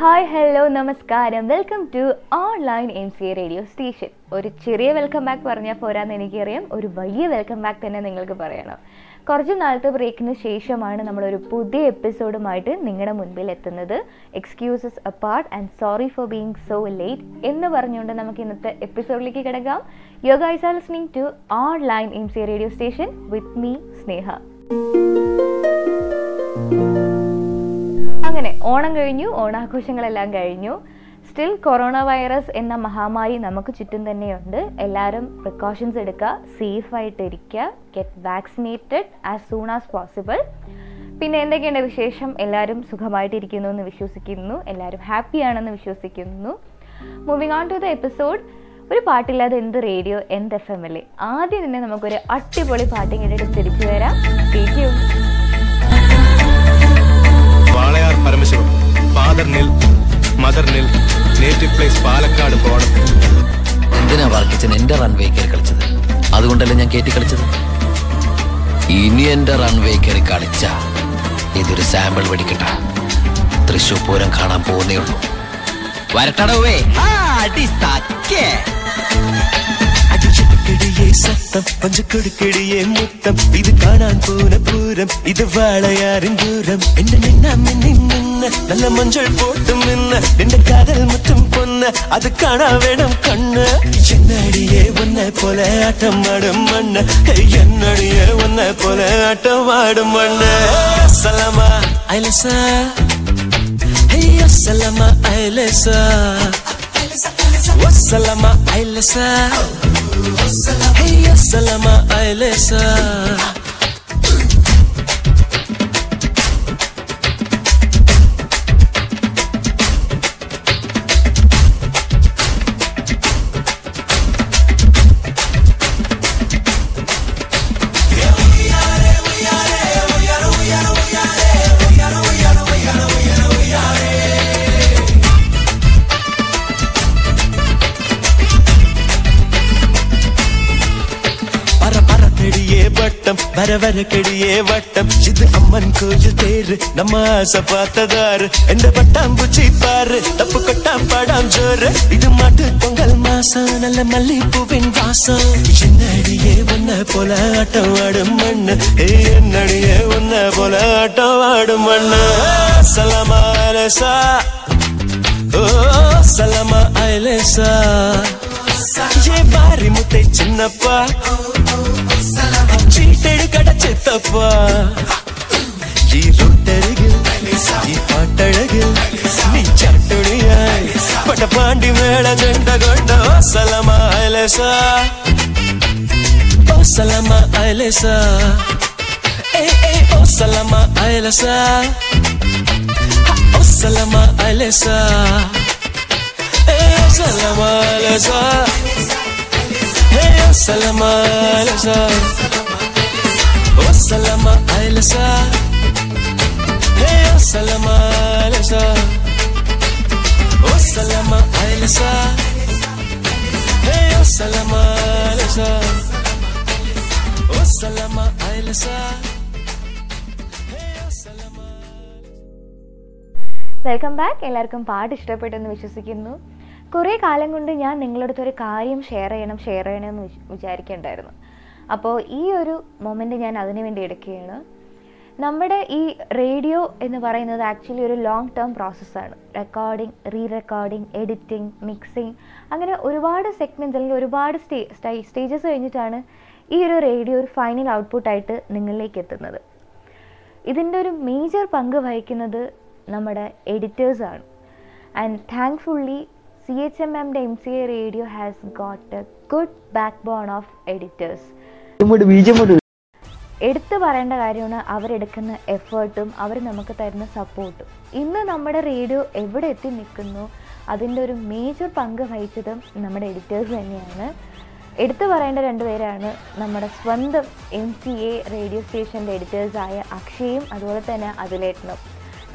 Hi hello നമസ്കാരം. Welcome to online M C A radio station ഒരു ചെറിയ welcome back പറഞ്ഞാൽ പോരാന്ന് എനിക്കറിയാം. ഒരു വലിയ വെൽക്കം ബാക്ക് തന്നെ നിങ്ങൾക്ക് പറയണം. കുറച്ച് നാളത്തെ ബ്രേക്കിന് ശേഷമാണ് നമ്മളൊരു പുതിയ എപ്പിസോഡുമായിട്ട് നിങ്ങളുടെ മുൻപിൽ എത്തുന്നത് excuses apart and sorry for being so late എന്ന് പറഞ്ഞുകൊണ്ട് നമുക്ക് ഇന്നത്തെ എപ്പിസോഡിലേക്ക് കിടക്കാം. You guys are listening to online M C A radio station with me Sneha അങ്ങനെ ഓണം കഴിഞ്ഞു ഓണാഘോഷങ്ങളെല്ലാം കഴിഞ്ഞു. സ്റ്റിൽ കൊറോണ വൈറസ് എന്ന മഹാമാരി നമുക്ക് ചുറ്റും തന്നെയുണ്ട്. എല്ലാവരും പ്രിക്കോഷൻസ് എടുക്കുക സേഫ് ആയിട്ട് ഇരിക്കുക get vaccinated as soon as possible പിന്നെ എന്തൊക്കെയുണ്ട് വിശേഷം? എല്ലാവരും സുഖമായിട്ടിരിക്കുന്നു എന്ന് വിശ്വസിക്കുന്നു. എല്ലാവരും ഹാപ്പിയാണെന്ന് വിശ്വസിക്കുന്നു. Moving on to the episode ഒരു പാട്ടില്ലാതെ എന്ത് റേഡിയോ എന്ത് എഫ് എം അല്ലേ ആദ്യം തന്നെ നമുക്കൊരു അടിപൊളി പാട്ടും കേട്ടിട്ട് തിരിച്ചു വരാം. നേറ്റീവ് പ്ലേസ് പാലക്കാട് പോണം. എന്തിനാ വർക്കിച്ചൻ എന്റെ റൺവേ കയറി കളിച്ചത്? അതുകൊണ്ടല്ലേ ഞാൻ കയറ്റി കളിച്ചത്? ഇനി എന്റെ റൺവേ കയറി കളിച്ച ഇതൊരു സാമ്പിൾ വെടിക്കട്ട. തൃശൂർ പൂരം കാണാൻ പോകുന്നേ ഉള്ളൂ. വരട്ടടവേ. கிளி சத்தம் பஞ்சு கொடுக்கடியே முத்தம். இது காணான் போன பூரம் இது வாழையாரின் தூரம். என்ன நின்னா மின்ன நல்ல மஞ்சள் போட்டும் என்ன என்ன காதல் மட்டும் பொண்ண அது காணா வேணும் கண்ணு. என்னடியே ஒன்ன போல ஆட்டம் ஆடும் மண்ண. என்னடியே ஒன்ன போல ஆட்டம் ஆடும் மண்ண. சலமா ஐலசா. ஐயா சலமா ஐலசா. وسلم على ساعه هي السلامة أيليسا வட்டம் வர வர கெடியே வட்டம். இது அம்மன் கோயில் தேரு நம்ம ஆசை பார்த்ததாரு. எந்த பட்டாம்பூச்சி பாரு தப்பு கொட்டாம் படாம் ஜோறு இது மாட்டு பொங்கல் மாசம் நல்ல மல்லிப்பூவின் வாசம். என்னடியே ஒன்ன போல ஆட்டம் ஆடும் மண்ணு. என்னடியே ஒன்ன போல ஆட்டம் ஆடும் மண்ணு. சலமா அலசா. ஓ சலமா அலசா. ये बारी मुते चिन्नप्पा ತಪ್ಪ ಈ ರೊಟ್ಟರಿಗೆ ಈ ಪಾಟಳಗೆ ನೀ ಚಟುಡಿಯ ಪಟ ಪಾಂಡಿ ಮೇಳ ಗಂಡಗೊಂಡ ಸಲಮ ಅಲೆಸ ಓ ಸಲಮ ಅಲೆಸ ಏ ಏ ಓ ಸಲಮ ಅಲೆಸ ಓ ಸಲಮ ಅಲೆಸ ಏ ಸಲಮ ಅಲೆಸ alasa. Oh, salama alasa. Hey, alasa. Oh, salama alasa. Hey, salama welcome back എല്ലാവർക്കും പാട്ട് ഇഷ്ടപ്പെട്ടെന്ന് വിശ്വസിക്കുന്നു കുറേ കാലം കൊണ്ട് ഞാൻ നിങ്ങളടുത്ത് ഒരു കാര്യം ഷെയർ ചെയ്യണം ഷെയർ ചെയ്യണം എന്ന് വിചാരിക്കേണ്ടായിരുന്നു അപ്പോൾ ഈ ഒരു മൊമെന്റ് ഞാൻ അതിനു വേണ്ടി എടുക്കുകയാണ്. നമ്മുടെ ഈ റേഡിയോ എന്ന് പറയുന്നത് ആക്ച്വലി ഒരു ലോങ് ടേം പ്രോസസ്സാണ് recording re recording editing mixing അങ്ങനെ ഒരുപാട് സെഗ്മെന്റ്സ് അല്ലെങ്കിൽ ഒരുപാട് സ്റ്റേ സ്റ്റേജസ് കഴിഞ്ഞിട്ടാണ് ഈ ഒരു റേഡിയോ ഒരു ഫൈനൽ ഔട്ട്പുട്ടായിട്ട് നിങ്ങളിലേക്ക് എത്തുന്നത്. ഇതിന്റെ ഒരു മേജർ പങ്ക് വഹിക്കുന്നത് നമ്മുടെ എഡിറ്റേഴ്സാണ് and thankfully C H M എമ്മിന്റെ M C A radio has got a good backbone of editors എടുത്തു പറയേണ്ട കാര്യമാണ് അവരെടുക്കുന്ന എഫേർട്ടും അവർ നമുക്ക് തരുന്ന സപ്പോർട്ടും. ഇന്ന് നമ്മുടെ റേഡിയോ എവിടെ എത്തി നിൽക്കുന്നു? അതിന്റെ ഒരു മേജർ പങ്ക് വഹിച്ചതും നമ്മുടെ എഡിറ്റേഴ്സ് തന്നെയാണ്. എടുത്തു പറയേണ്ട രണ്ടുപേരാണ് നമ്മുടെ സ്വന്തം എം സി എ റേഡിയോ സ്റ്റേഷന്റെ എഡിറ്റേഴ്സായ അക്ഷയും അതുപോലെ തന്നെ അതിലേട്ടനും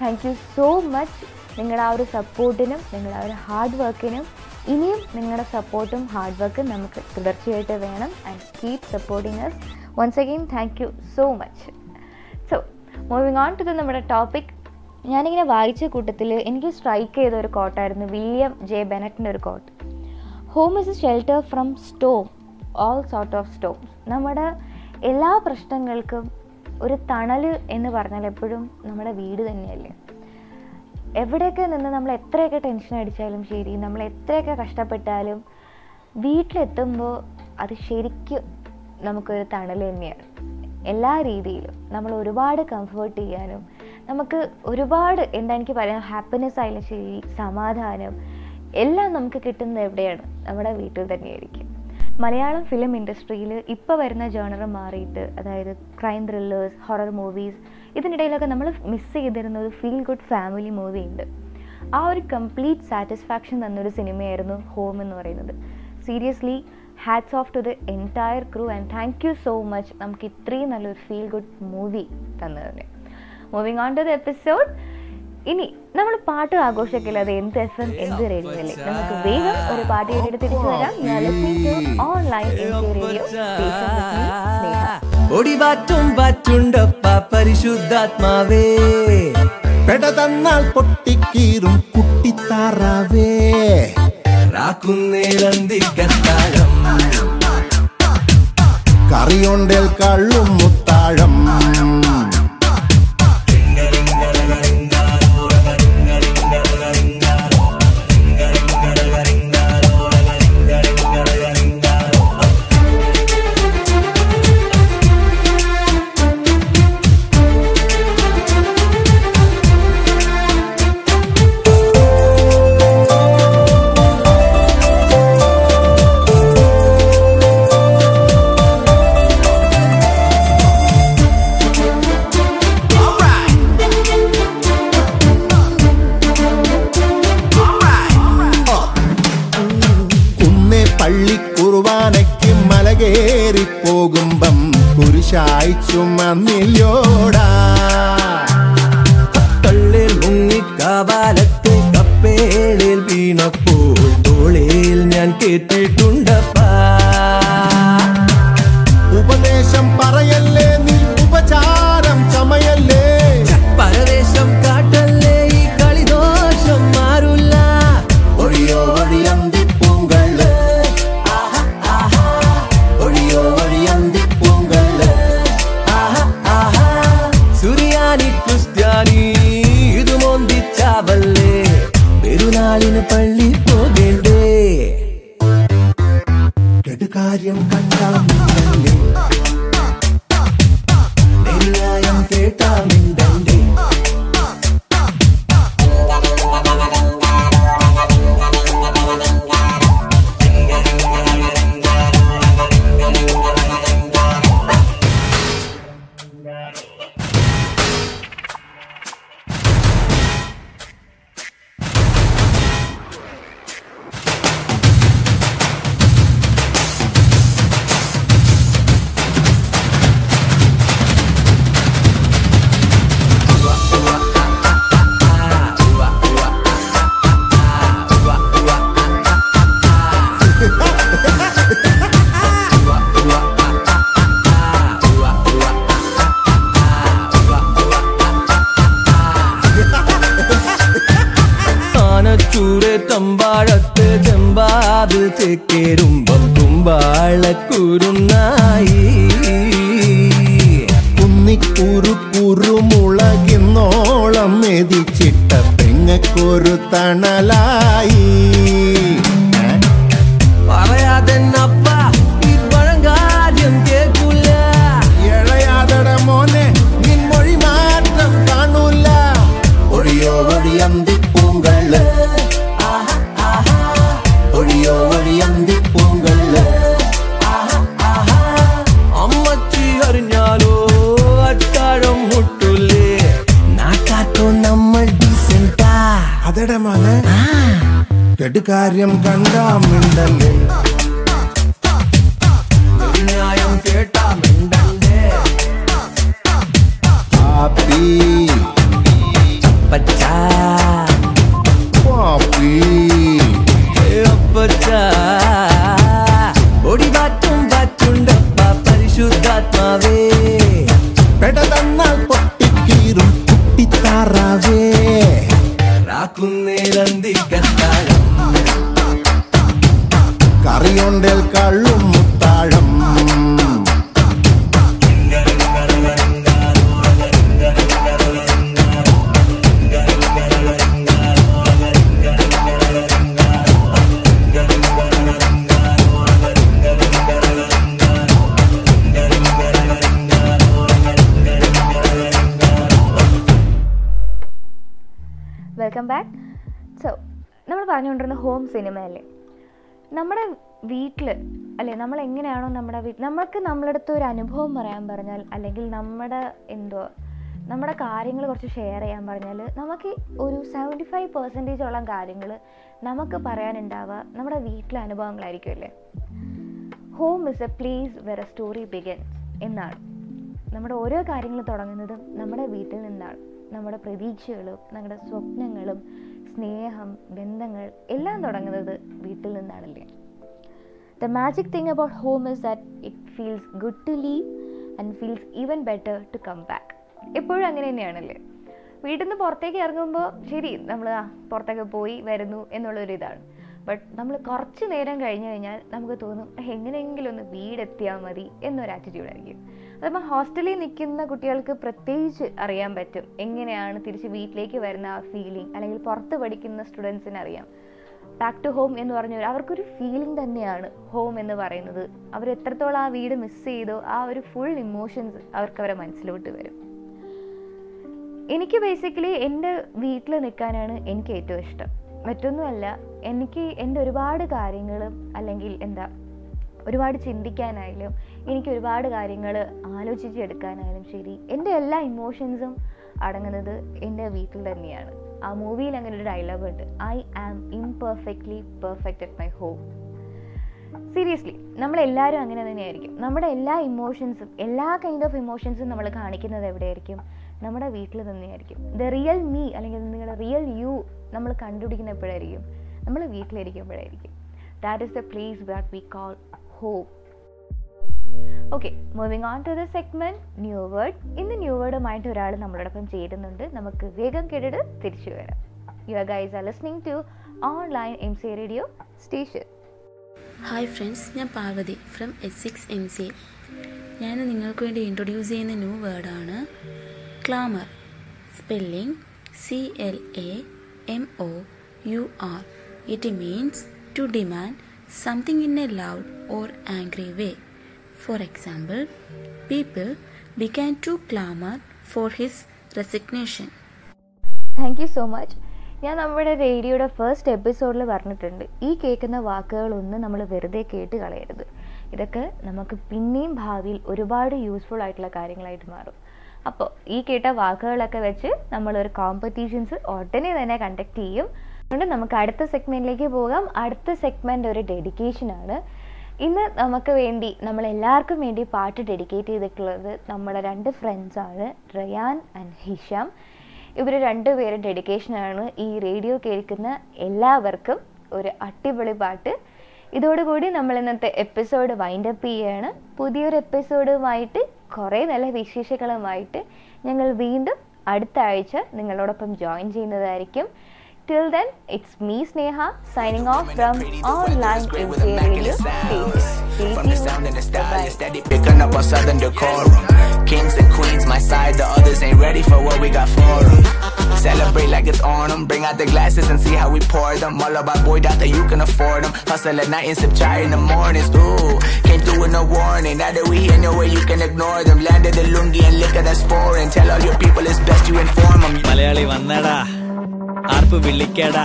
താങ്ക് യു സോ മച്ച് നിങ്ങളുടെ ആ ഒരു സപ്പോർട്ടിനും നിങ്ങളുടെ ആ ഒരു ഹാർഡ് വർക്കിനും ഇനിയും നിങ്ങളുടെ സപ്പോർട്ടും ഹാർഡ് വർക്കും നമുക്ക് തുടർച്ചയായിട്ട് വേണം and keep supporting us once again thank you so much so moving on to the നമ്മുടെ ടോപ്പിക് ഞാനിങ്ങനെ വായിച്ച കൂട്ടത്തിൽ എനിക്ക് സ്ട്രൈക്ക് ചെയ്ത ഒരു കോട്ടായിരുന്നു വില്യം ജെ ബെനറ്റിന്റെ ഒരു quote home is a shelter from storm all sort of storm നമ്മുടെ എല്ലാ പ്രശ്നങ്ങൾക്കും ഒരു തണൽ എന്ന് പറഞ്ഞാൽ എപ്പോഴും നമ്മുടെ വീട് തന്നെയല്ലേ? എവിടെയൊക്കെ നിന്ന് നമ്മൾ എത്രയൊക്കെ ടെൻഷൻ അടിച്ചാലും ശരി നമ്മൾ എത്രയൊക്കെ കഷ്ടപ്പെട്ടാലും വീട്ടിലെത്തുമ്പോൾ അത് ശരിക്കും നമുക്കൊരു തണൽ തന്നെയാണ്. എല്ലാ രീതിയിലും നമ്മൾ ഒരുപാട് കംഫേർട്ട് ചെയ്യാനും നമുക്ക് ഒരുപാട് എന്താ എനിക്ക് പറയാം ഹാപ്പിനെസ് ആയാലും ശരി സമാധാനം എല്ലാം നമുക്ക് കിട്ടുന്നത് എവിടെയാണ്? നമ്മുടെ വീട്ടിൽ തന്നെയായിരിക്കും. മലയാളം ഫിലിം ഇൻഡസ്ട്രിയിൽ ഇപ്പോൾ വരുന്ന ജേണർ മാറിയിട്ട് അതായത് ക്രൈം ത്രില്ലേഴ്സ് ഹൊറർ മൂവീസ് ഇതിനിടയിലൊക്കെ നമ്മൾ മിസ് ചെയ്തിരുന്ന ഒരു ഫീൽ ഗുഡ് ഫാമിലി മൂവി ഉണ്ട്. ആ ഒരു കംപ്ലീറ്റ് സാറ്റിസ്ഫാക്ഷൻ തന്നൊരു സിനിമയായിരുന്നു ഹോം എന്ന് പറയുന്നത്. Seriously hats off to the entire crew and thank you so much നമുക്ക് ഇത്രയും നല്ലൊരു ഫീൽ ഗുഡ് മൂവി തന്നതിന് moving on to the episode ഇനി നമ്മൾ പാട്ട് ആഘോഷിക്കില്ല? അത് എന്ത് എഫ് എം എന്ത് റേഡിയോ അല്ലേ? നമുക്ക് വേഗം ഒരു പാട്ട് കേട്ടിട്ട് തിരിച്ചു വരാം ഓൺലൈൻ ഒടിവാറ്റും പാറ്റുണ്ടപ്പ പരിശുദ്ധാത്മാവേ. പെട തന്നാൽ പൊട്ടിക്കീറും കുട്ടിത്താറാവേ. കറിയൊണ്ടേൽ കള്ളും മുത്താഴം. ചേക്കേറുമ്പം കുമ്പാളക്കുരുന്നായി. കുന്നിക്കുരു കുറുമുളകിന്നോളം മെതിച്ചിട്ട പെങ്ങക്കൊരു തണലായി. William Gunn പറഞ്ഞുകൊണ്ടിരുന്ന ഹോം സിനിമ അല്ലേ നമ്മുടെ വീട്ടിൽ അല്ലെ നമ്മൾ എങ്ങനെയാണോ നമ്മുടെ വീട്ടിൽ നമ്മൾക്ക് നമ്മളടുത്ത് ഒരു അനുഭവം പറയാൻ പറഞ്ഞാൽ അല്ലെങ്കിൽ നമ്മുടെ എന്തോ നമ്മുടെ കാര്യങ്ങൾ കുറച്ച് ഷെയർ ചെയ്യാൻ പറഞ്ഞാൽ നമുക്ക് ഒരു സെവന്റി ഫൈവ് പെർസെന്റേജോളം കാര്യങ്ങൾ നമുക്ക് പറയാനുണ്ടാവുക നമ്മുടെ വീട്ടിലെ അനുഭവങ്ങളായിരിക്കുമല്ലേ? Home is a place where a story begins എന്നാണ്. നമ്മുടെ ഓരോ കാര്യങ്ങൾ തുടങ്ങുന്നതും നമ്മുടെ വീട്ടിൽ നിന്നാണ്. നമ്മുടെ പ്രതീക്ഷകളും നമ്മുടെ സ്വപ്നങ്ങളും സ്നേഹം ബന്ധങ്ങൾ എല്ലാം തുടങ്ങുന്നത് വീട്ടിൽ നിന്നാണല്ലേ. The magic thing about home is that it feels good to leave and feels even better to come back എപ്പോഴും അങ്ങനെ തന്നെയാണല്ലേ. വീട്ടിൽ നിന്ന് പുറത്തേക്ക് ഇറങ്ങുമ്പോൾ ശരി നമ്മൾ പുറത്തൊക്കെ പോയി വരുന്നു എന്നുള്ളൊരിതാണ് ബട്ട് നമ്മൾ കുറച്ച് നേരം കഴിഞ്ഞ് കഴിഞ്ഞാൽ നമുക്ക് തോന്നും എങ്ങനെയെങ്കിലും ഒന്ന് വീടെത്തിയാൽ മതി എന്നൊരു ആറ്റിറ്റ്യൂഡ് ആയിരിക്കും. അതപ്പോൾ ഹോസ്റ്റലിൽ നിൽക്കുന്ന കുട്ടികൾക്ക് പ്രത്യേകിച്ച് അറിയാൻ പറ്റും. എങ്ങനെയാണ് തിരിച്ച് വീട്ടിലേക്ക് വരുന്ന ആ ഫീലിംഗ് അല്ലെങ്കിൽ പുറത്ത് പഠിക്കുന്ന സ്റ്റുഡൻസിന് അറിയാം. ബാക്ക് ടു ഹോം എന്ന് പറഞ്ഞ അവർക്കൊരു ഫീലിംഗ് തന്നെയാണ് ഹോം എന്ന് പറയുന്നത്. അവർ എത്രത്തോളം ആ വീട് മിസ് ചെയ്തോ ആ ഒരു ഫുൾ ഇമോഷൻസ് അവർക്ക് അവരെ മനസ്സിലോട്ട് വരും. എനിക്ക് ബേസിക്കലി എന്റെ വീട്ടിൽ നിൽക്കാനാണ് എനിക്ക് ഏറ്റവും ഇഷ്ടം. മറ്റൊന്നുമല്ല എനിക്ക് എന്റെ ഒരുപാട് കാര്യങ്ങളും അല്ലെങ്കിൽ എന്താ ഒരുപാട് ചിന്തിക്കാനായാലും എനിക്ക് ഒരുപാട് കാര്യങ്ങൾ ആലോചിച്ചെടുക്കാനായാലും ശരി എന്റെ എല്ലാ ഇമോഷൻസും അടങ്ങുന്നത് എന്റെ വീട്ടിൽ തന്നെയാണ്. ആ മൂവിയിൽ അങ്ങനെ ഒരു ഡയലോഗ് ഉണ്ട്. I am imperfectly perfect at my home seriously നമ്മളെല്ലാവരും അങ്ങനെ തന്നെയായിരിക്കും. നമ്മുടെ എല്ലാ ഇമോഷൻസും എല്ലാ കൈൻഡ് ഓഫ് ഇമോഷൻസും നമ്മൾ കാണിക്കുന്നത് എവിടെയായിരിക്കും? നമ്മുടെ വീട്ടിൽ തന്നെയായിരിക്കും. ദ റിയൽ മീ അല്ലെങ്കിൽ നിങ്ങളുടെ റിയൽ യു നമ്മൾ കണ്ടുപിടിക്കുന്ന എപ്പോഴായിരിക്കും നമ്മൾ വീട്ടിലിരിക്കുമ്പോഴായിരിക്കും. That is the place what we call home okay moving on to the segment new word ഇന്ന് ന്യൂ വേർഡുമായിട്ട് ഒരാൾ നമ്മളോടൊപ്പം ചേരുന്നുണ്ട്. നമുക്ക് വേഗം കേട്ടിട്ട് തിരിച്ചു വരാം. You are guys are listening to online M C radio station hi friends ഞാൻ Parvathy from S six M C ഞാൻ നിങ്ങൾക്ക് വേണ്ടി ഇൻട്രൊഡ്യൂസ് ചെയ്യുന്ന ന്യൂ വേർഡാണ് clamour spelling C L A M O U R it means to demand something in a loud or angry way for example people began to clamour for his resignation thank you so much ഞാൻ നമ്മുടെ റേഡിയോയുടെ first എപ്പിസോഡിൽ പറഞ്ഞിട്ടുണ്ട്. ഈ കേൾക്കുന്ന വാക്കുകളൊന്നും നമ്മൾ വെറുതെ കേട്ട് കളയരുത്. ഇതൊക്കെ നമുക്ക് പിന്നെയും ഭാവിയിൽ ഒരുപാട് യൂസ്ഫുൾ ആയിട്ടുള്ള കാര്യങ്ങളായിട്ട് മാറും. അപ്പോൾ ഈ കേട്ട വാക്കുകളൊക്കെ വെച്ച് നമ്മളൊരു കോമ്പറ്റീഷൻസ് ഉടനെ തന്നെ കണ്ടക്ട് ചെയ്യും. അതുകൊണ്ട് നമുക്ക് അടുത്ത സെഗ്മെന്റിലേക്ക് പോകാം. അടുത്ത സെഗ്മെന്റ് ഒരു ഡെഡിക്കേഷനാണ് ഇന്ന് നമുക്ക് വേണ്ടി നമ്മൾ എല്ലാവർക്കും വേണ്ടി പാട്ട് ഡെഡിക്കേറ്റ് ചെയ്തിട്ടുള്ളത് നമ്മുടെ രണ്ട് ഫ്രണ്ട്സാണ് റയാൻ ആൻഡ് ഹിഷാം. ഇവർ രണ്ടുപേരും ഡെഡിക്കേഷനാണ് ഈ റേഡിയോ കേൾക്കുന്ന എല്ലാവർക്കും ഒരു അടിപൊളി പാട്ട്. ഇതോടുകൂടി നമ്മൾ ഇന്നത്തെ എപ്പിസോഡ് വൈൻഡ് അപ്പ് ചെയ്യുകയാണ് പുതിയൊരു എപ്പിസോഡുമായിട്ട് കുറേ നല്ല വിശേഷങ്ങളുമായിട്ട് ഞങ്ങൾ വീണ്ടും അടുത്ത ആഴ്ച നിങ്ങളോടൊപ്പം ജോയിൻ ചെയ്യുന്നതായിരിക്കും. Till then, it's me Sneha signing off from online MCA Radio Station. From the sound and the style, steady picking up on southern decorum. Kings and queens, my side, the others ain't ready for what we got for them. Celebrate like it's on them, bring out the glasses and see how we pour them. All about boy that you can afford them. Hustle at night and sip chai in the mornings. Ooh, came through with no warning. Now that we here, no way you can ignore them. Landed the lungi and liquor that's foreign. Tell all your people it's best you inform them. Malayali Vandada. ആർപ്പ് വിളിക്കടാ.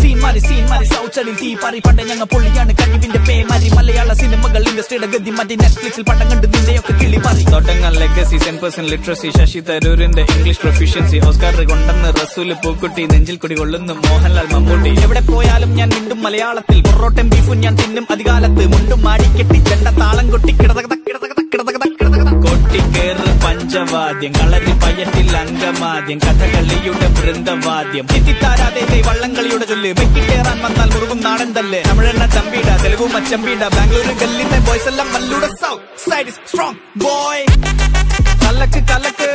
സീൻമാരി സീൻമാരി സൗച്ചടിൽ തീ പറി. പണ്ട് ഞങ്ങൾ പൊള്ളിയാണ് കഴിവിന്റെ പേമാരി മലയാള സിനിമകൾ ഇൻഡസ്ട്രിയുടെ ഗതി മതി നെറ്റ്ഫ്ലിക്സിൽ പടം കണ്ട് നിന്നെയൊക്കെ കിളി പറി. തോട്ടങ്ങൾ legacy zen person literacy Shashi തരൂരിന്റെ ഇംഗ്ലീഷ് പ്രൊഫിഷ്യൻസി ഓസ്കാർ കൊണ്ടെന്ന് റസൂൽ പൂക്കുട്ടി നെഞ്ചിൽ കുടി കൊള്ളുന്നു മോഹൻലാൽ മമ്മൂട്ടി. എവിടെ പോയാലും ഞാൻ മിണ്ടും മലയാളത്തിൽ. പൊറോട്ടം ബീഫും ഞാൻ തിന്നും. അധികാലത്ത് മുണ്ടും മാടിക്കെട്ടി ചെണ്ട താളം കൊട്ടി കിടതകത കിടതകത കിടതകത പഞ്ചവാദ്യം കളരി പയറ്റിൽ അങ്കമാദ്യം കഥകളിയുടെ വൃന്ദവാദ്യം. എത്തിത്താരാതെ വള്ളംകളിയുടെ ചൊല്ല് വെക്കിട്ടേറാൻ വന്നാൽ മുറുകും നാടൻ തല്ല് തമിഴെണ്ണ ചമ്പീട തെലുഗു മച്ചമ്പീട ബാംഗ്ലൂർ ഗല്ലിന്റെ ബോയ്സ് എല്ലാം മല്ലൂടെ സൗത്ത് സൈഡ് സ്ട്രോങ് ബോയ് കലക്ക് കലക്ക്